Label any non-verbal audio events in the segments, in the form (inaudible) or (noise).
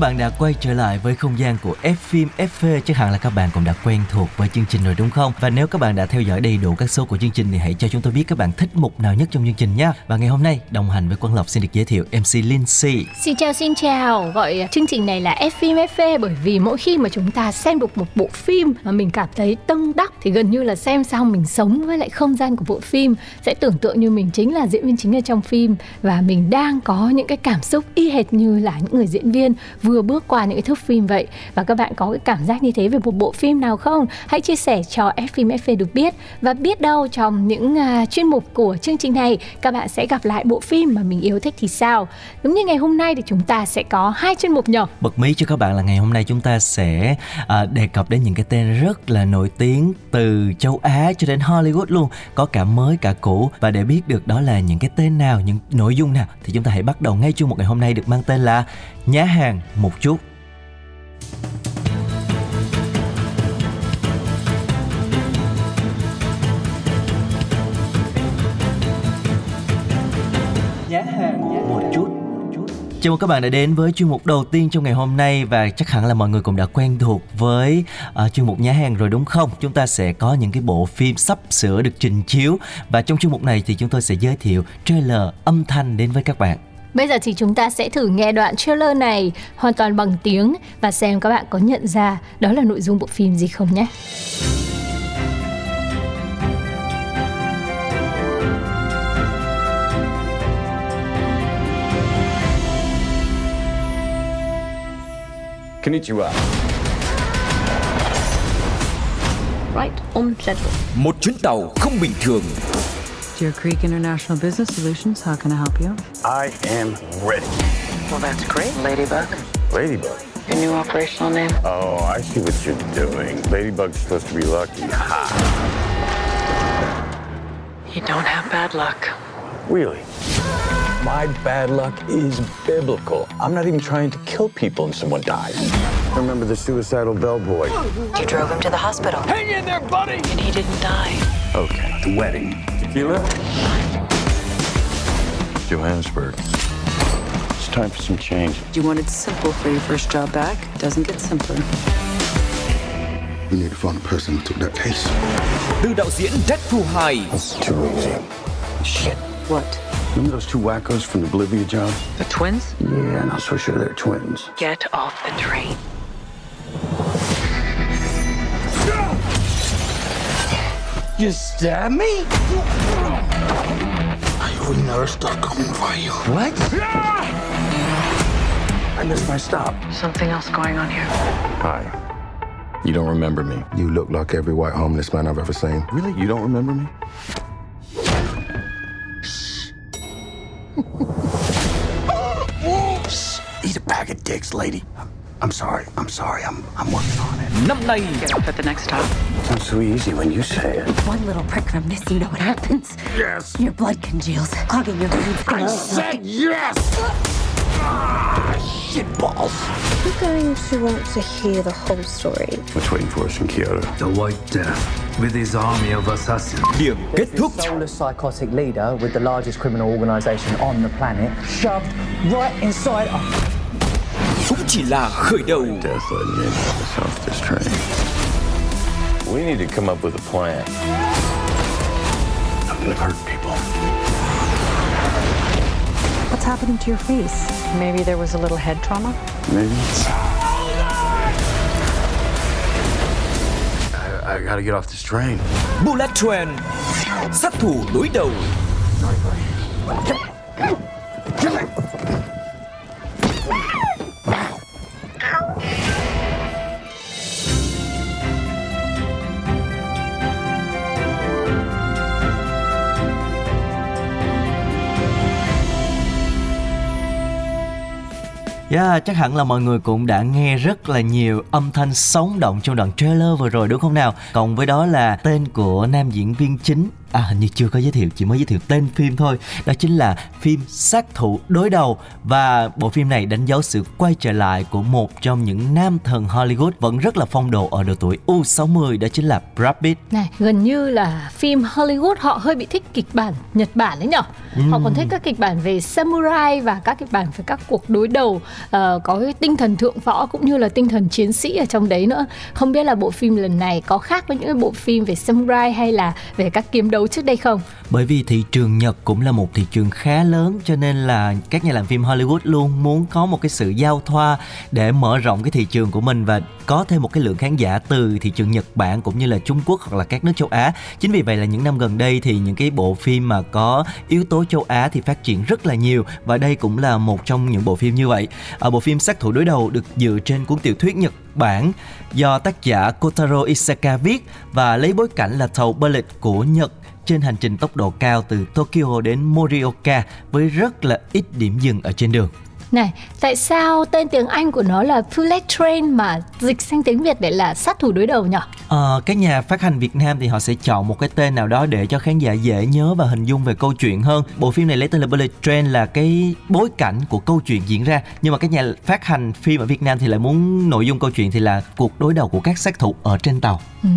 các bạn đã quay trở lại với không gian của F phim FV chắc hẳn là các bạn cũng đã quen thuộc với chương trình rồi đúng không? Và nếu các bạn đã theo dõi đầy đủ các số của chương trình thì hãy cho chúng tôi biết các bạn thích mục nào nhất trong chương trình nhé. Và ngày hôm nay đồng hành với Quang Lộc xin được giới thiệu MC Lindsay. Xin chào xin chào, gọi chương trình này là F phim FV bởi vì mỗi khi mà chúng ta xem được một bộ phim mà mình cảm thấy tâm đắc thì gần như là xem xong mình sống với lại không gian của bộ phim sẽ tưởng tượng như mình chính là diễn viên chính ở trong phim và mình đang có những cái cảm xúc y hệt như là những người diễn viên vừa vừa bước qua những cái thước phim vậy và các bạn có cái cảm giác như thế về một bộ phim nào không? Hãy chia sẻ cho F phim FV được biết và biết đâu trong những uh, chuyên mục của chương trình này các bạn sẽ gặp lại bộ phim mà mình yêu thích thì sao? Giống như ngày hôm nay thì chúng ta sẽ có hai chuyên mục nhỏ Bật mí cho các bạn là ngày hôm nay chúng ta sẽ uh, đề cập đến những cái tên rất là nổi tiếng từ châu Á cho đến Hollywood luôn, có cả mới cả cũ và để biết được đó là những cái tên nào, những nội dung nào thì chúng ta hãy bắt đầu ngay chuyên mục ngày hôm nay được mang tên là Nhá hàng một chút. Nhá hàng một chút. Chào mừng các bạn đã đến với chuyên mục đầu tiên trong ngày hôm nay và chắc hẳn là mọi người cũng đã quen thuộc với uh, chuyên mục nhá hàng rồi đúng không? Chúng ta sẽ có những cái bộ phim sắp sửa được trình chiếu và trong chuyên mục này thì chúng tôi sẽ giới thiệu trailer âm thanh đến với các bạn. Bây giờ thì chúng ta sẽ thử nghe đoạn trailer này hoàn toàn bằng tiếng và xem các bạn có nhận ra đó là nội dung bộ phim gì không nhé. Konnichiwa. Right on schedule. một chuyến tàu không bình thường Deer Creek International Business Solutions, how can I help you? I am ready. Well, that's great, Ladybug. Ladybug. Your new operational name? Oh, I see what you're doing. Ladybug's supposed to be lucky. Ha! You don't have bad luck. Really? My bad luck is biblical. I'm not even trying to kill people and someone dies. Remember the suicidal bellboy? You drove him to the hospital. Hang in there, buddy! And he didn't die. Okay, the wedding. Tequila? Johannesburg. It's time for some change. Do you wanted simple for your first job back. Doesn't get simpler. We need to find the person who took that case. từ đạo diễn Red Thu Hai Too easy. Shit. What? Remember those two wackos from the Bolivia job? The twins? Yeah, not so sure they're twins. Get off the train. You stab me? We never stop coming for you. What? Ah! I missed my stop. Something else going on here. Hi. You don't remember me. You look like every white homeless man I've ever seen. Really? You don't remember me? Eat a bag of dicks, lady. I'm sorry. I'm sorry. I'm I'm working on it. năm nay Get off at the next stop. Sounds so easy when you say it. One little prick from this, you know what happens? Yes. Your blood congeals, clogging your veins. I said yes. Ah, shit balls. You're going to want to hear the whole story. What's waiting for us in Kyoto? The White Death, with his army of assassins. điểm kết thúc soulless psychotic leader with the largest criminal organization on the planet shoved right inside a cũng chỉ là khởi đầu Death led me into the off this train. We need to come up with a plan. I'm gonna hurt people. What's happening to your face? Maybe there was a little head trauma? Maybe. I, I gotta get off this train. Bullet Train sát thủ đối đầu Yeah, chắc hẳn là mọi người cũng đã nghe rất là nhiều âm thanh sống động trong đoạn trailer vừa rồi đúng không nào? Cộng với đó là tên của nam diễn viên chính À hình như chưa có giới thiệu, chỉ mới giới thiệu tên phim thôi. Đó chính là phim Sát thủ đối đầu. Và bộ phim này đánh dấu sự quay trở lại của một trong những nam thần Hollywood Vẫn rất là phong độ ở độ tuổi U60 Đó chính là Brad Pitt. Này, gần như là phim Hollywood họ hơi bị thích kịch bản Nhật Bản đấy nhở? Mm. Họ còn thích các kịch bản về samurai và các kịch bản về các cuộc đối đầu uh, Có cái tinh thần thượng võ cũng như là tinh thần chiến sĩ ở trong đấy nữa. Không biết là bộ phim lần này có khác với những bộ phim về samurai hay là về các kiếm đấu đấu trước đây không? Bởi vì thị trường Nhật cũng là một thị trường khá lớn, cho nên là các nhà làm phim Hollywood luôn muốn có một cái sự giao thoa để mở rộng cái thị trường của mình và có thêm một cái lượng khán giả từ thị trường Nhật Bản cũng như là Trung Quốc hoặc là các nước châu Á. Chính vì vậy là những năm gần đây thì những cái bộ phim mà có yếu tố châu Á thì phát triển rất là nhiều và đây cũng là một trong những bộ phim như vậy. Ở bộ phim Sát thủ đối đầu được dựa trên cuốn tiểu thuyết Nhật Bản do tác giả Kotaro Isaka viết và lấy bối cảnh là tàu Bullet của Nhật trên hành trình tốc độ cao từ Tokyo đến Morioka với rất là ít điểm dừng ở trên đường. Này, tại sao tên tiếng Anh của nó là Bullet Train mà dịch sang tiếng Việt để là sát thủ đối đầu nhỉ? Ờ, các nhà phát hành Việt Nam thì họ sẽ chọn một cái tên nào đó để cho khán giả dễ nhớ và hình dung về câu chuyện hơn. Bộ phim này lấy tên là Bullet Train là cái bối cảnh của câu chuyện diễn ra, nhưng mà các nhà phát hành phim ở Việt Nam thì lại muốn nội dung câu chuyện thì là cuộc đối đầu của các sát thủ ở trên tàu. Ừ,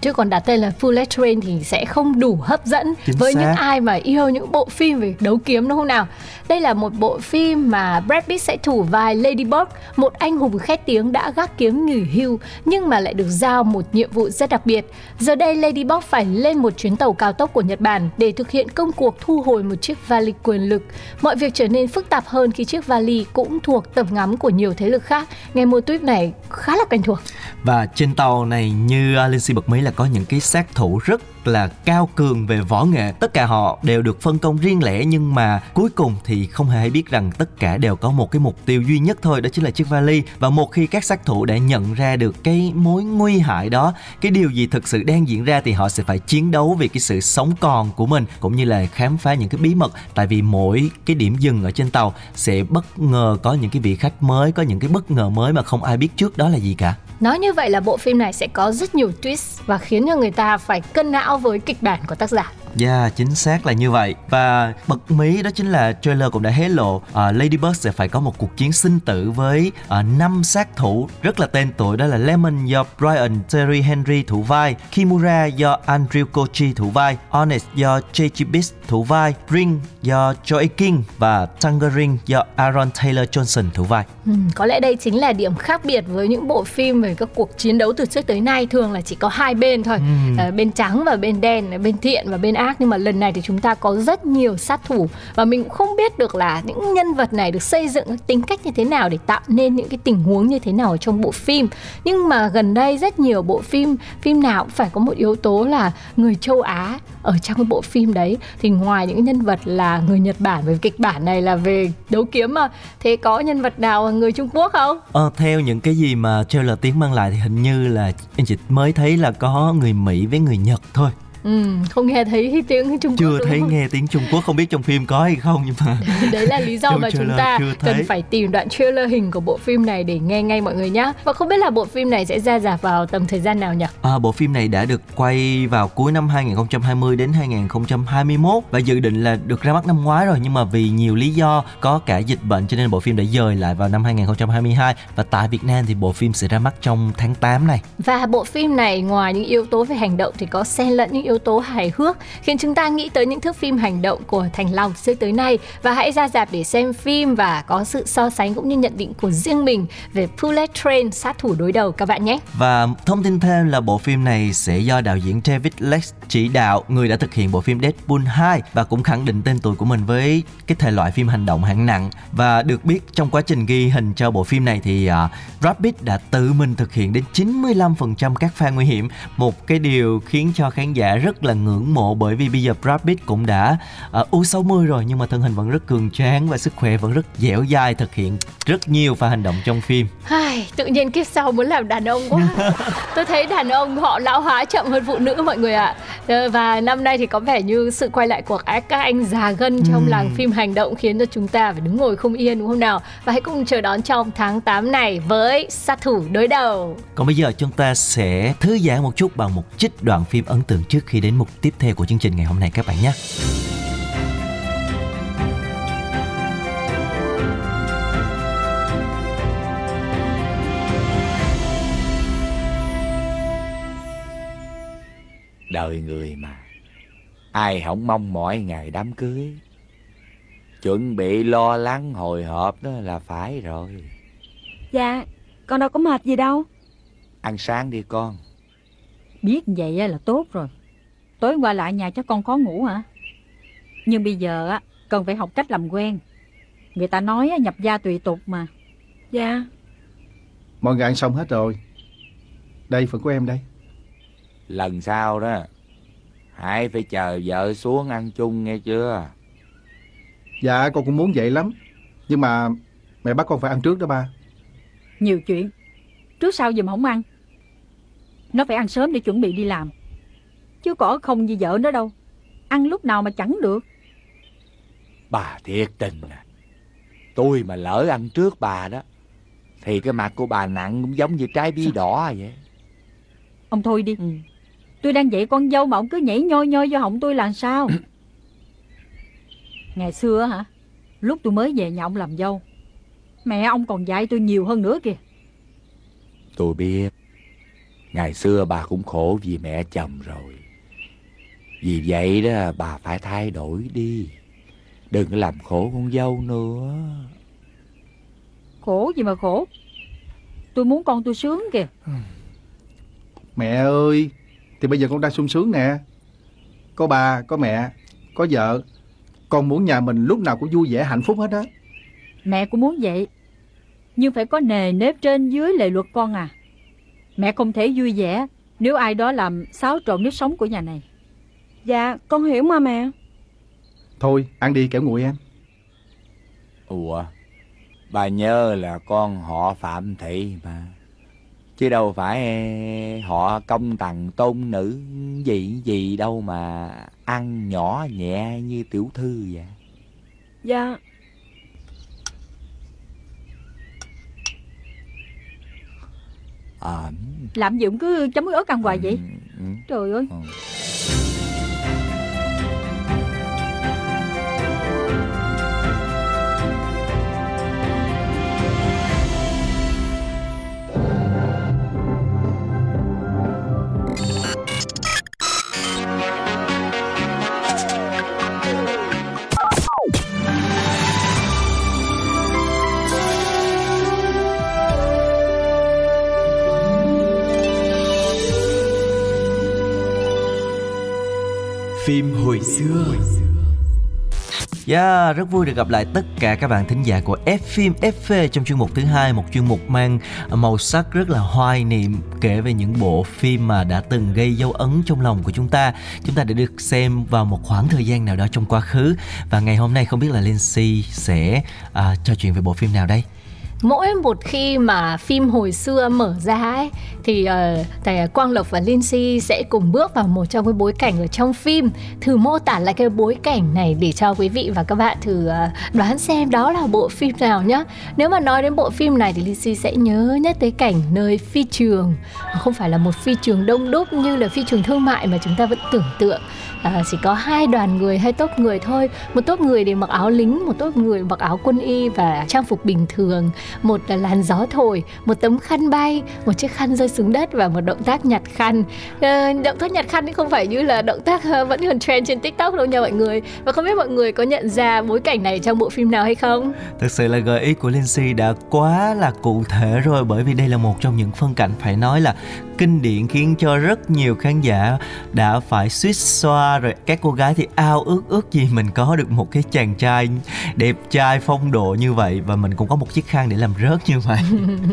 chứ còn đặt tên là Bullet Train thì sẽ không đủ hấp dẫn Chính với xác. những ai mà yêu những bộ phim về đấu kiếm đúng không nào? Đây là một bộ phim mà Brad Pitt sẽ thủ vai Ladybug, một anh hùng khét tiếng đã gác kiếm nghỉ hưu nhưng mà lại được giao một nhiệm vụ rất đặc biệt. Giờ đây Ladybug phải lên một chuyến tàu cao tốc của Nhật Bản để thực hiện công cuộc thu hồi một chiếc vali quyền lực. Mọi việc trở nên phức tạp hơn khi chiếc vali cũng thuộc tầm ngắm của nhiều thế lực khác. Nghe mô tuyết này khá là quen thuộc. Và trên tàu này như Linh Si bật mí là có những cái sát thủ rất là cao cường về võ nghệ. Tất cả họ đều được phân công riêng lẻ, nhưng mà cuối cùng thì không hề biết rằng tất cả đều có một cái mục tiêu duy nhất thôi, đó chính là chiếc vali. Và một khi các sát thủ đã nhận ra được cái mối nguy hại đó, cái điều gì thực sự đang diễn ra thì họ sẽ phải chiến đấu vì cái sự sống còn của mình, cũng như là khám phá những cái bí mật. Tại vì mỗi cái điểm dừng ở trên tàu sẽ bất ngờ có những cái vị khách mới, có những cái bất ngờ mới mà không ai biết trước đó là gì cả. Nói như vậy là bộ phim này sẽ có rất nhiều twist và khiến cho người ta phải cân não với kịch bản của tác giả. Dạ, yeah, chính xác là như vậy. Và bật mí đó chính là trailer cũng đã hé lộ uh, Ladybug sẽ phải có một cuộc chiến sinh tử với uh, 5 sát thủ rất là tên tuổi đó là Lemon do Brian Terry Henry thủ vai, Kimura do Andrew Kochi thủ vai, Honest do J.G. Beast thủ vai, Ring do Joey King và Tangerine do Aaron Taylor Johnson thủ vai. Ừ, có lẽ đây chính là điểm khác biệt với những bộ phim về các cuộc chiến đấu từ trước tới nay thường là chỉ có hai bên thôi, ừ. uh, bên trắng và bên đen, bên thiện và bên ác. Nhưng mà lần này thì chúng ta có rất nhiều sát thủ. Và mình cũng không biết được là những nhân vật này được xây dựng tính cách như thế nào để tạo nên những cái tình huống như thế nào trong bộ phim. Nhưng mà gần đây rất nhiều bộ phim phim nào cũng phải có một yếu tố là người châu Á ở trong cái bộ phim đấy. Thì ngoài những nhân vật là người Nhật Bản về kịch bản này là về đấu kiếm mà. Thế có nhân vật nào người Trung Quốc không? Ờ, theo những cái gì mà trailer tiếng mang lại thì hình như là anh chị mới thấy là có người Mỹ với người Nhật thôi. Ừ, không nghe thấy tiếng Trung Quốc chưa thấy không? nghe tiếng Trung Quốc không biết trong phim có hay không nhưng mà (laughs) đấy là lý do (laughs) mà chúng ta cần phải tìm đoạn trailer hình của bộ phim này để nghe ngay mọi người nhé và không biết là bộ phim này sẽ ra rạp vào tầm thời gian nào nhỉ? À, bộ phim này đã được quay vào cuối năm 2020 đến 2021 và dự định là được ra mắt năm ngoái rồi nhưng mà vì nhiều lý do có cả dịch bệnh cho nên bộ phim đã dời lại vào năm 2022 và tại Việt Nam thì bộ phim sẽ ra mắt trong tháng 8 này. Và bộ phim này ngoài những yếu tố về hành động thì có xen lẫn những yếu tố hài hước khiến chúng ta nghĩ tới những thước phim hành động của Thành Long xưa tới nay. Và hãy ra dạp để xem phim và có sự so sánh cũng như nhận định của riêng mình về Bullet Train sát thủ đối đầu các bạn nhé. Và thông tin thêm là bộ phim này sẽ do đạo diễn David Lex chỉ đạo, người đã thực hiện bộ phim Deadpool 2 và cũng khẳng định tên tuổi của mình với cái thể loại phim hành động hạng nặng. Và được biết trong quá trình ghi hình cho bộ phim này thì à, uh, Rabbit đã tự mình thực hiện đến 95% các pha nguy hiểm, một cái điều khiến cho khán giả rất là ngưỡng mộ bởi vì bây giờ Brad Pitt cũng đã uh, U60 rồi nhưng mà thân hình vẫn rất cường tráng và sức khỏe vẫn rất dẻo dai thực hiện rất nhiều pha hành động trong phim. Ai, tự nhiên kiếp sau muốn làm đàn ông quá. (laughs) Tôi thấy đàn ông họ lão hóa chậm hơn phụ nữ mọi người ạ. À. Và năm nay thì có vẻ như sự quay lại của các anh già gân trong ừ. làng phim hành động khiến cho chúng ta phải đứng ngồi không yên đúng không nào? Và hãy cùng chờ đón trong tháng 8 này với sát thủ đối đầu. Còn bây giờ chúng ta sẽ thư giãn một chút bằng một trích đoạn phim ấn tượng trước khi đến mục tiếp theo của chương trình ngày hôm nay các bạn nhé. đời người mà ai không mong mỏi ngày đám cưới? Chuẩn bị lo lắng hồi hộp đó là phải rồi. Dạ con đâu có mệt gì đâu. Ăn sáng đi con. Biết vậy là tốt rồi tối qua lại nhà cho con khó ngủ hả? Nhưng bây giờ á cần phải học cách làm quen. Người ta nói nhập gia tùy tục mà. Dạ. Mọi người ăn xong hết rồi. Đây phần của em đây. Lần sau đó hãy phải chờ vợ xuống ăn chung nghe chưa? Dạ con cũng muốn vậy lắm. Nhưng mà mẹ bắt con phải ăn trước đó ba. Nhiều chuyện. Trước sau gì mà không ăn. Nó phải ăn sớm để chuẩn bị đi làm chứ có không như vợ nó đâu. Ăn lúc nào mà chẳng được. Bà thiệt tình à. Tôi mà lỡ ăn trước bà đó thì cái mặt của bà nặng cũng giống như trái bí đỏ vậy. Ông thôi đi. Ừ. Tôi đang dạy con dâu mà ông cứ nhảy nhoi nhoi vô họng tôi làm sao? (coughs) Ngày xưa hả Lúc tôi mới về nhà ông làm dâu Mẹ ông còn dạy tôi nhiều hơn nữa kìa. Tôi biết Ngày xưa bà cũng khổ vì mẹ chồng rồi Vì vậy đó bà phải thay đổi đi. Đừng làm khổ con dâu nữa. Khổ gì mà khổ? Tôi muốn con tôi sướng kìa. Mẹ ơi thì bây giờ con đang sung sướng nè. Có ba, có mẹ, có vợ. Con muốn nhà mình lúc nào cũng vui vẻ hạnh phúc hết á. Mẹ cũng muốn vậy. Nhưng phải có nề nếp trên dưới lệ luật con à. Mẹ không thể vui vẻ Nếu ai đó làm xáo trộn nếp sống của nhà này Dạ con hiểu mà mẹ. Thôi ăn đi kẻo nguội em. Ủa Bà nhớ là con họ Phạm Thị mà. Chứ đâu phải họ công tầng tôn nữ gì gì đâu mà ăn nhỏ nhẹ như tiểu thư vậy. Dạ. À, làm gì cũng cứ chấm ớt ăn hoài vậy. Ừ, ừ. trời ơi. Ừ. phim hồi xưa Yeah, rất vui được gặp lại tất cả các bạn thính giả của F phim FV trong chuyên mục thứ hai, một chuyên mục mang màu sắc rất là hoài niệm kể về những bộ phim mà đã từng gây dấu ấn trong lòng của chúng ta. Chúng ta đã được xem vào một khoảng thời gian nào đó trong quá khứ và ngày hôm nay không biết là Lindsay sẽ uh, trò chuyện về bộ phim nào đây? Mỗi một khi mà phim hồi xưa mở ra ấy thì uh, thầy Quang Lộc và Lindsay sẽ cùng bước vào một trong cái bối cảnh ở trong phim. Thử mô tả lại cái bối cảnh này để cho quý vị và các bạn thử uh, đoán xem đó là bộ phim nào nhá. Nếu mà nói đến bộ phim này thì Lindsay sẽ nhớ nhất tới cảnh nơi phi trường. Không phải là một phi trường đông đúc như là phi trường thương mại mà chúng ta vẫn tưởng tượng à, chỉ có hai đoàn người hai tốp người thôi. Một tốp người thì mặc áo lính một tốp người mặc áo quân y và trang phục bình thường. Một là làn gió thổi một tấm khăn bay một chiếc khăn rơi xuống đất và một động tác nhặt khăn. À, động tác nhặt khăn thì không phải như là động tác ờ, vẫn còn trend trên tiktok đâu nha mọi người. Và không biết mọi người có nhận ra bối cảnh này trong bộ phim nào hay không? Thực sự là gợi ý của Lindsay đã quá là cụ thể rồi bởi vì đây là một trong những phân cảnh phải nói là kinh điển khiến cho rất nhiều khán giả đã phải suýt xoa rồi các cô gái thì ao ước ước gì mình có được một cái chàng trai đẹp trai phong độ như vậy và mình cũng có một chiếc khăn để làm rớt như vậy.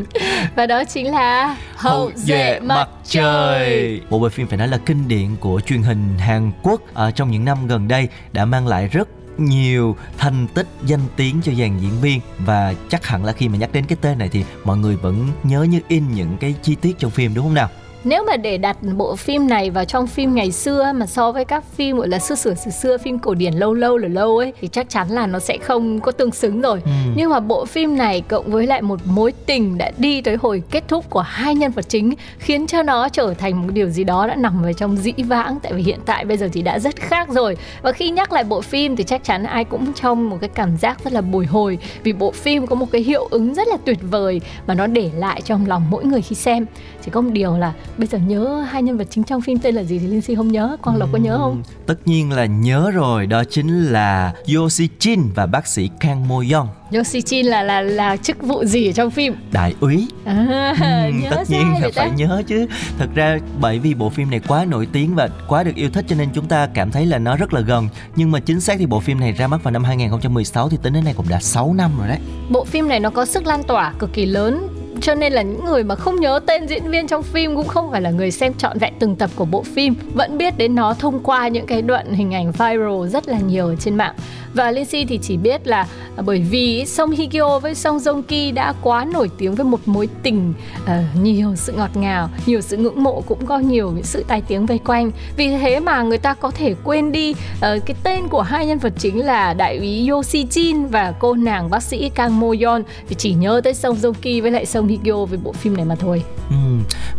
(laughs) Và đó chính là hậu duệ mặt trời. Một bộ phim phải nói là kinh điển của truyền hình Hàn Quốc ở trong những năm gần đây đã mang lại rất nhiều thành tích danh tiếng cho dàn diễn viên. Và chắc hẳn là khi mà nhắc đến cái tên này thì mọi người vẫn nhớ như in những cái chi tiết trong phim đúng không nào nếu mà để đặt bộ phim này vào trong phim ngày xưa mà so với các phim gọi là xưa xưa xưa xưa phim cổ điển lâu lâu là lâu ấy thì chắc chắn là nó sẽ không có tương xứng rồi. Ừ. nhưng mà bộ phim này cộng với lại một mối tình đã đi tới hồi kết thúc của hai nhân vật chính khiến cho nó trở thành một điều gì đó đã nằm ở trong dĩ vãng. Tại vì hiện tại bây giờ thì đã rất khác rồi. Và khi nhắc lại bộ phim thì chắc chắn ai cũng trong một cái cảm giác rất là bồi hồi vì bộ phim có một cái hiệu ứng rất là tuyệt vời mà nó để lại trong lòng mỗi người khi xem. Chỉ có một điều là bây giờ nhớ hai nhân vật chính trong phim tên là gì thì Linh Si không nhớ Quang Lộc có nhớ không? Tất nhiên là nhớ rồi Đó chính là Yoshi Jin và bác sĩ Kang Mo Young Yoshi Jin là là là chức vụ gì ở trong phim? Đại úy à, uhm, Tất nhiên là phải ta? nhớ chứ Thật ra bởi vì bộ phim này quá nổi tiếng và quá được yêu thích cho nên chúng ta cảm thấy là nó rất là gần Nhưng mà chính xác thì bộ phim này ra mắt vào năm 2016 thì tính đến nay cũng đã 6 năm rồi đấy Bộ phim này nó có sức lan tỏa cực kỳ lớn cho nên là những người mà không nhớ tên diễn viên trong phim cũng không phải là người xem trọn vẹn từng tập của bộ phim, vẫn biết đến nó thông qua những cái đoạn hình ảnh viral rất là nhiều ở trên mạng và Lindsay thì chỉ biết là bởi vì Song Hye với Song Joong đã quá nổi tiếng với một mối tình uh, nhiều sự ngọt ngào, nhiều sự ngưỡng mộ cũng có nhiều những sự tai tiếng vây quanh. Vì thế mà người ta có thể quên đi uh, cái tên của hai nhân vật chính là đại úy Yoshijin và cô nàng bác sĩ Kang Moyon thì vì chỉ nhớ tới Song Joong với lại Song Hye với bộ phim này mà thôi. Ừ.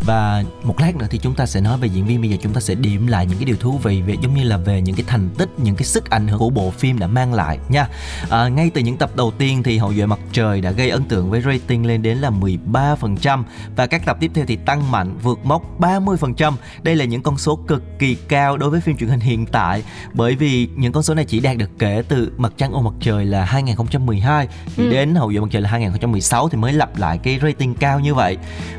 Và một lát nữa thì chúng ta sẽ nói về diễn viên bây giờ chúng ta sẽ điểm lại những cái điều thú vị về giống như là về những cái thành tích, những cái sức ảnh hưởng của bộ phim đã mang lại nha. À, ngay từ những tập đầu tiên thì Hậu duệ mặt trời đã gây ấn tượng với rating lên đến là 13% và các tập tiếp theo thì tăng mạnh vượt mốc 30%. Đây là những con số cực kỳ cao đối với phim truyền hình hiện tại bởi vì những con số này chỉ đạt được kể từ Mặt trăng ô mặt trời là 2012 thì ừ. đến Hậu duệ mặt trời là 2016 thì mới lặp lại cái rating cao như vậy.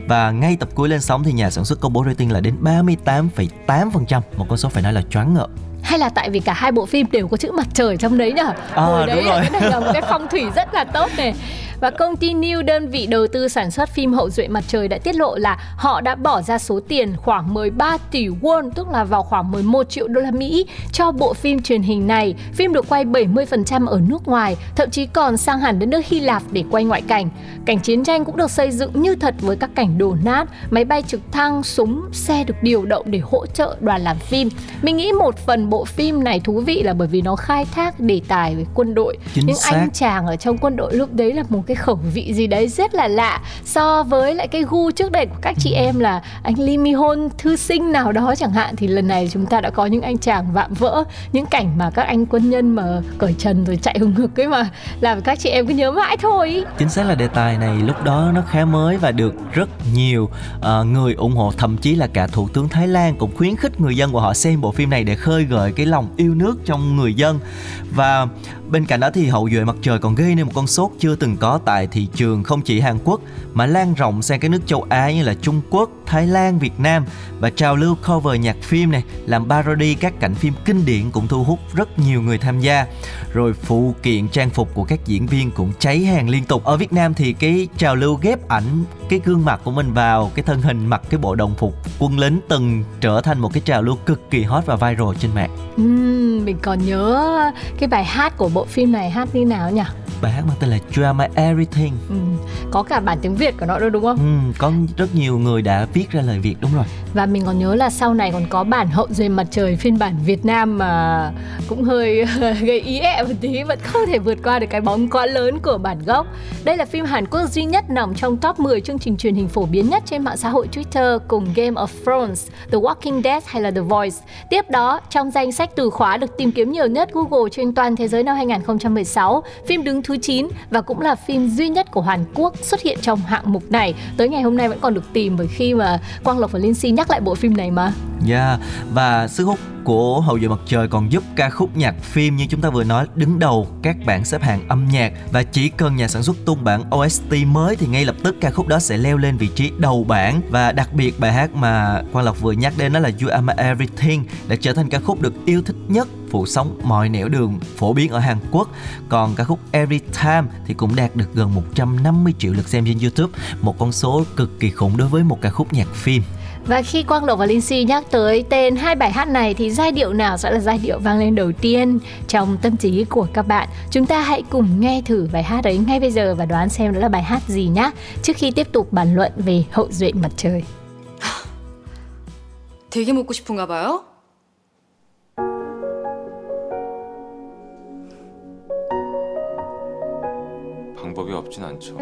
Và ngay tập cuối lên sóng thì nhà sản xuất công bố rating là đến 38,8%, một con số phải nói là choáng ngợp. Hay là tại vì cả hai bộ phim đều có chữ mặt trời trong đấy nhở? À, Hồi đấy đúng rồi. cái này là một cái phong thủy rất là tốt này và công ty New đơn vị đầu tư sản xuất phim Hậu duệ mặt trời đã tiết lộ là họ đã bỏ ra số tiền khoảng 13 tỷ won tức là vào khoảng 11 triệu đô la Mỹ cho bộ phim truyền hình này. Phim được quay 70% ở nước ngoài, thậm chí còn sang hẳn đến nước Hy Lạp để quay ngoại cảnh. Cảnh chiến tranh cũng được xây dựng như thật với các cảnh đổ nát, máy bay trực thăng, súng, xe được điều động để hỗ trợ đoàn làm phim. Mình nghĩ một phần bộ phim này thú vị là bởi vì nó khai thác đề tài về quân đội. Chính Những xác. anh chàng ở trong quân đội lúc đấy là một cái khẩu vị gì đấy rất là lạ. So với lại cái gu trước đây của các chị em là anh Lee Mi Hon thư sinh nào đó chẳng hạn thì lần này chúng ta đã có những anh chàng vạm vỡ những cảnh mà các anh quân nhân mà cởi trần rồi chạy hùng ngực ấy mà làm các chị em cứ nhớ mãi thôi. Chính xác là đề tài này lúc đó nó khá mới và được rất nhiều uh, người ủng hộ thậm chí là cả thủ tướng Thái Lan cũng khuyến khích người dân của họ xem bộ phim này để khơi gợi cái lòng yêu nước trong người dân. Và bên cạnh đó thì hậu duệ mặt trời còn gây nên một con sốt chưa từng có tại thị trường không chỉ Hàn Quốc mà lan rộng sang các nước châu Á như là Trung Quốc, Thái Lan, Việt Nam và trào lưu cover nhạc phim này làm parody các cảnh phim kinh điển cũng thu hút rất nhiều người tham gia. Rồi phụ kiện trang phục của các diễn viên cũng cháy hàng liên tục. Ở Việt Nam thì cái trào lưu ghép ảnh cái gương mặt của mình vào cái thân hình mặc cái bộ đồng phục quân lính từng trở thành một cái trào lưu cực kỳ hot và viral trên mạng. Uhm, mình còn nhớ cái bài hát của bộ phim này hát như nào nhỉ? bài hát mang tên là Drama Everything ừ. có cả bản tiếng Việt của nó đâu đúng không? Ừ, có rất nhiều người đã viết ra lời Việt đúng rồi và mình còn nhớ là sau này còn có bản hậu duệ mặt trời phiên bản Việt Nam mà cũng hơi (laughs) gây ý ẹ một tí vẫn không thể vượt qua được cái bóng quá lớn của bản gốc đây là phim Hàn Quốc duy nhất nằm trong top 10 chương trình truyền hình phổ biến nhất trên mạng xã hội Twitter cùng Game of Thrones, The Walking Dead hay là The Voice. Tiếp đó, trong danh sách từ khóa được tìm kiếm nhiều nhất Google trên toàn thế giới năm 2016, phim đứng thứ 9 và cũng là phim duy nhất của Hàn Quốc xuất hiện trong hạng mục này. Tới ngày hôm nay vẫn còn được tìm bởi khi mà Quang Lộc và Linh Si nhắc lại bộ phim này mà. Yeah, và sức hút của Hậu duệ mặt trời còn giúp ca khúc nhạc phim như chúng ta vừa nói đứng đầu các bảng xếp hạng âm nhạc và chỉ cần nhà sản xuất tung bản OST mới thì ngay lập tức ca khúc đó sẽ leo lên vị trí đầu bảng và đặc biệt bài hát mà Quang Lộc vừa nhắc đến đó là You Are My Everything đã trở thành ca khúc được yêu thích nhất phủ sóng mọi nẻo đường phổ biến ở Hàn Quốc. Còn ca khúc Every Time thì cũng đạt được gần 150 triệu lượt xem trên YouTube, một con số cực kỳ khủng đối với một ca khúc nhạc phim. Và khi Quang Lộc và Linh Si nhắc tới tên hai bài hát này thì giai điệu nào sẽ là giai điệu vang lên đầu tiên trong tâm trí của các bạn? Chúng ta hãy cùng nghe thử bài hát ấy ngay bây giờ và đoán xem đó là bài hát gì nhé. Trước khi tiếp tục bàn luận về hậu duệ mặt trời. (sighs) 되게 먹고 싶은가 봐요? 방법이 없진 않죠.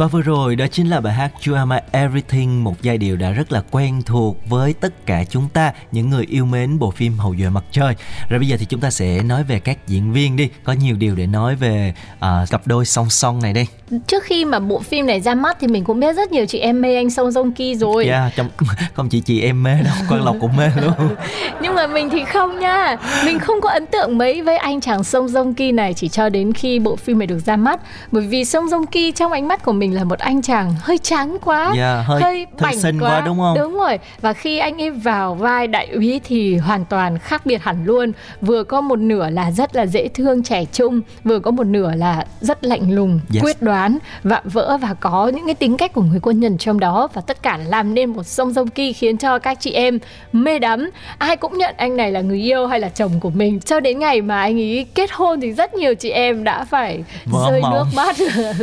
Và vừa rồi đó chính là bài hát You Are My Everything, một giai điệu đã rất là quen thuộc với tất cả chúng ta, những người yêu mến bộ phim Hậu duệ mặt trời. Rồi bây giờ thì chúng ta sẽ nói về các diễn viên đi, có nhiều điều để nói về uh, cặp đôi song song này đây trước khi mà bộ phim này ra mắt thì mình cũng biết rất nhiều chị em mê anh Song Joong Ki rồi. Dạ, yeah, trong (laughs) không chỉ chị em mê đâu, Quang Lộc cũng mê luôn. (laughs) Nhưng mà mình thì không nha. Mình không có ấn tượng mấy với anh chàng Song Joong Ki này chỉ cho đến khi bộ phim này được ra mắt. Bởi vì Song Joong Ki trong ánh mắt của mình là một anh chàng hơi trắng quá, yeah, hơi, hơi bảnh xinh quá. quá đúng không? Đúng rồi. Và khi anh ấy vào vai đại úy thì hoàn toàn khác biệt hẳn luôn. Vừa có một nửa là rất là dễ thương trẻ trung, vừa có một nửa là rất lạnh lùng, yes. quyết đoán, vạm vỡ và có những cái tính cách của người quân nhân trong đó và tất cả làm nên một song song ki khiến cho các chị em mê đắm. Ai cũng nhận anh này là người yêu hay là chồng của mình. Cho đến ngày mà anh ấy kết hôn thì rất nhiều chị em đã phải Vỡ rơi mong. nước mắt.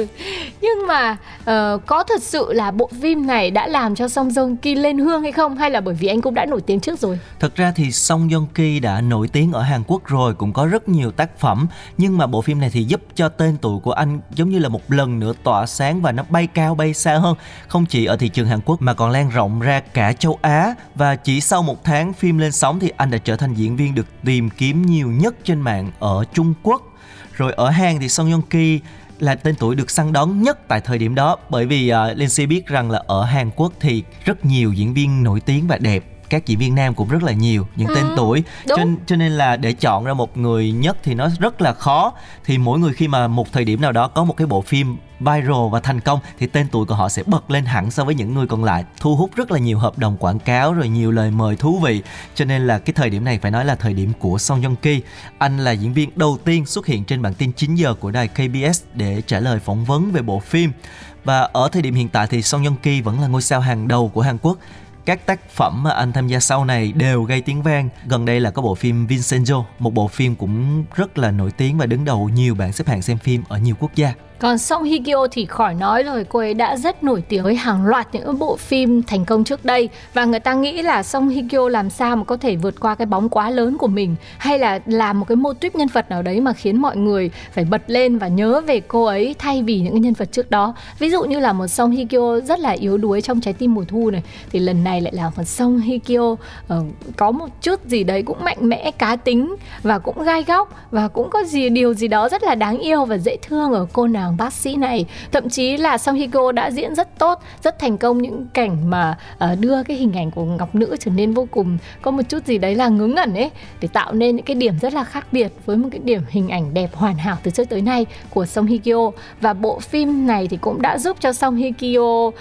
(laughs) Nhưng mà uh, có thật sự là bộ phim này đã làm cho Song Joong Ki lên hương hay không hay là bởi vì anh cũng đã nổi tiếng trước rồi? Thật ra thì Song Joong Ki đã nổi tiếng ở Hàn Quốc rồi, cũng có rất nhiều tác phẩm nhưng mà bộ phim này thì giúp cho tên tuổi của anh giống như là một lần nữa tỏa sáng và nó bay cao bay xa hơn. Không chỉ ở thị trường Hàn Quốc mà còn lan rộng ra cả châu Á. Và chỉ sau một tháng phim lên sóng thì anh đã trở thành diễn viên được tìm kiếm nhiều nhất trên mạng ở Trung Quốc. Rồi ở Hàn thì Song Joong Ki là tên tuổi được săn đón nhất tại thời điểm đó bởi vì à, uh, Lindsay biết rằng là ở Hàn Quốc thì rất nhiều diễn viên nổi tiếng và đẹp các diễn viên nam cũng rất là nhiều những ừ, tên tuổi. Cho, cho nên là để chọn ra một người nhất thì nó rất là khó. Thì mỗi người khi mà một thời điểm nào đó có một cái bộ phim viral và thành công thì tên tuổi của họ sẽ bật lên hẳn so với những người còn lại thu hút rất là nhiều hợp đồng quảng cáo rồi nhiều lời mời thú vị. Cho nên là cái thời điểm này phải nói là thời điểm của Song Joong Ki. Anh là diễn viên đầu tiên xuất hiện trên bản tin 9 giờ của đài KBS để trả lời phỏng vấn về bộ phim. Và ở thời điểm hiện tại thì Song Joong Ki vẫn là ngôi sao hàng đầu của Hàn Quốc các tác phẩm mà anh tham gia sau này đều gây tiếng vang. Gần đây là có bộ phim Vincenzo, một bộ phim cũng rất là nổi tiếng và đứng đầu nhiều bảng xếp hạng xem phim ở nhiều quốc gia. Còn Song Hye Kyo thì khỏi nói rồi, cô ấy đã rất nổi tiếng với hàng loạt những bộ phim thành công trước đây và người ta nghĩ là Song Hye Kyo làm sao mà có thể vượt qua cái bóng quá lớn của mình hay là làm một cái mô típ nhân vật nào đấy mà khiến mọi người phải bật lên và nhớ về cô ấy thay vì những cái nhân vật trước đó. Ví dụ như là một Song Hye Kyo rất là yếu đuối trong trái tim mùa thu này thì lần này lại là một Song Hye Kyo uh, có một chút gì đấy cũng mạnh mẽ, cá tính và cũng gai góc và cũng có gì điều gì đó rất là đáng yêu và dễ thương ở cô nào nàng bác sĩ này. Thậm chí là Song Hye Kyo đã diễn rất tốt rất thành công những cảnh mà uh, đưa cái hình ảnh của ngọc nữ trở nên vô cùng có một chút gì đấy là ngớ ngẩn ấy để tạo nên những cái điểm rất là khác biệt với một cái điểm hình ảnh đẹp hoàn hảo từ trước tới nay của Song Hye Kyo. Và bộ phim này thì cũng đã giúp cho Song Hye Kyo uh,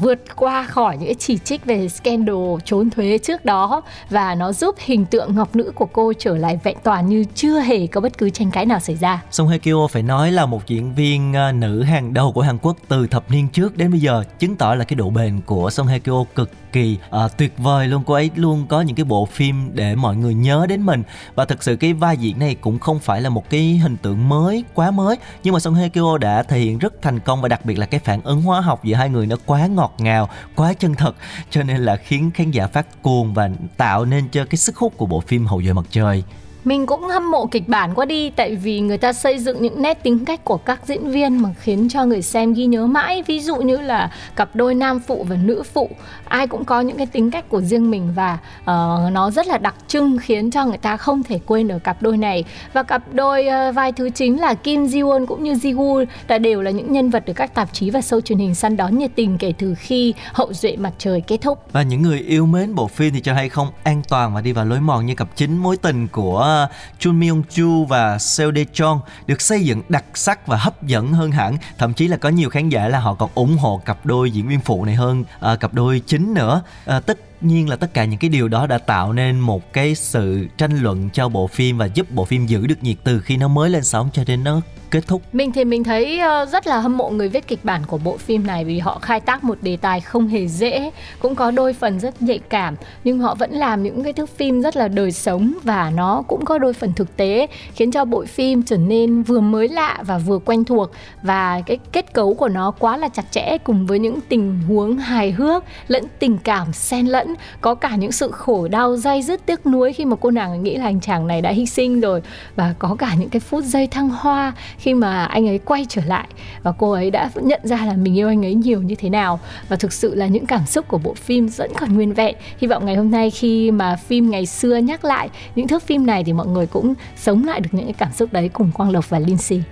vượt qua khỏi những cái chỉ trích về scandal trốn thuế trước đó. Và nó giúp hình tượng ngọc nữ của cô trở lại vẹn toàn như chưa hề có bất cứ tranh cãi nào xảy ra. Song Hye Kyo phải nói là một diễn viên viên à, nữ hàng đầu của Hàn Quốc từ thập niên trước đến bây giờ chứng tỏ là cái độ bền của Song Hye Kyo cực kỳ uh, tuyệt vời luôn. Cô ấy luôn có những cái bộ phim để mọi người nhớ đến mình. Và thực sự cái vai diễn này cũng không phải là một cái hình tượng mới quá mới. Nhưng mà Song Hye Kyo đã thể hiện rất thành công và đặc biệt là cái phản ứng hóa học giữa hai người nó quá ngọt ngào quá chân thật. Cho nên là khiến khán giả phát cuồng và tạo nên cho cái sức hút của bộ phim Hậu duệ mặt trời mình cũng hâm mộ kịch bản quá đi tại vì người ta xây dựng những nét tính cách của các diễn viên mà khiến cho người xem ghi nhớ mãi. Ví dụ như là cặp đôi nam phụ và nữ phụ ai cũng có những cái tính cách của riêng mình và uh, nó rất là đặc trưng khiến cho người ta không thể quên được cặp đôi này. Và cặp đôi uh, vai thứ chính là Kim Ji Won cũng như Ji Woo đã đều là những nhân vật được các tạp chí và show truyền hình săn đón nhiệt tình kể từ khi hậu duệ mặt trời kết thúc. Và những người yêu mến bộ phim thì cho hay không an toàn và đi vào lối mòn như cặp chính mối tình của Ờ, Chun Myung Chu và Seo De Chong được xây dựng đặc sắc và hấp dẫn hơn hẳn. Thậm chí là có nhiều khán giả là họ còn ủng hộ cặp đôi diễn viên phụ này hơn uh, cặp đôi chính nữa. Uh, tất nhiên là tất cả những cái điều đó đã tạo nên một cái sự tranh luận cho bộ phim và giúp bộ phim giữ được nhiệt từ khi nó mới lên sóng cho đến nó kết thúc. Mình thì mình thấy ờ, rất là hâm mộ người viết kịch bản của bộ phim này vì họ khai tác một đề tài không hề dễ, cũng có đôi phần rất nhạy cảm, nhưng họ vẫn làm những cái thước phim rất là đời sống và nó cũng có đôi phần thực tế, khiến cho bộ phim trở nên vừa mới lạ và vừa quen thuộc. Và cái kết cấu của nó quá là chặt chẽ cùng với những tình huống hài hước, lẫn tình cảm xen lẫn có cả những sự khổ đau dây dứt, tiếc nuối khi mà cô nàng nghĩ là anh chàng này đã hy sinh rồi. Và có cả những cái phút giây thăng hoa khi mà anh ấy quay trở lại và cô ấy đã nhận ra là mình yêu anh ấy nhiều như thế nào. Và thực sự là những cảm xúc của bộ phim vẫn còn nguyên vẹn. Hy vọng ngày hôm nay khi mà phim ngày xưa nhắc lại những thước phim này thì mọi người cũng sống lại được những cái cảm xúc đấy cùng Quang Lộc và Lindsay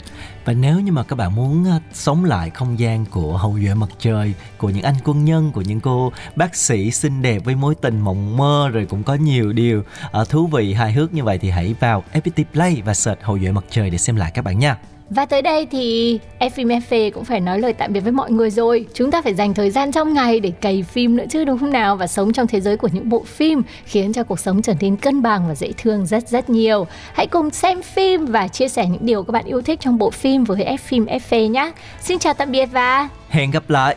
và nếu như mà các bạn muốn ờ, sống lại không gian của hậu duệ mặt trời, của những anh quân nhân, của những cô bác sĩ xinh đẹp với mối tình mộng mơ, rồi cũng có nhiều điều ờ, thú vị, hài hước như vậy thì hãy vào FPT Play và search hậu duệ mặt trời để xem lại các bạn nha và tới đây thì FM FV cũng phải nói lời tạm biệt với mọi người rồi. Chúng ta phải dành thời gian trong ngày để cày phim nữa chứ, đúng không nào và sống trong thế giới của những bộ phim khiến cho cuộc sống trở nên cân bằng và dễ thương rất rất nhiều. Hãy cùng xem phim và chia sẻ những điều các bạn yêu thích trong bộ phim với FM FV nhé. Xin chào, tạm biệt và hẹn gặp lại.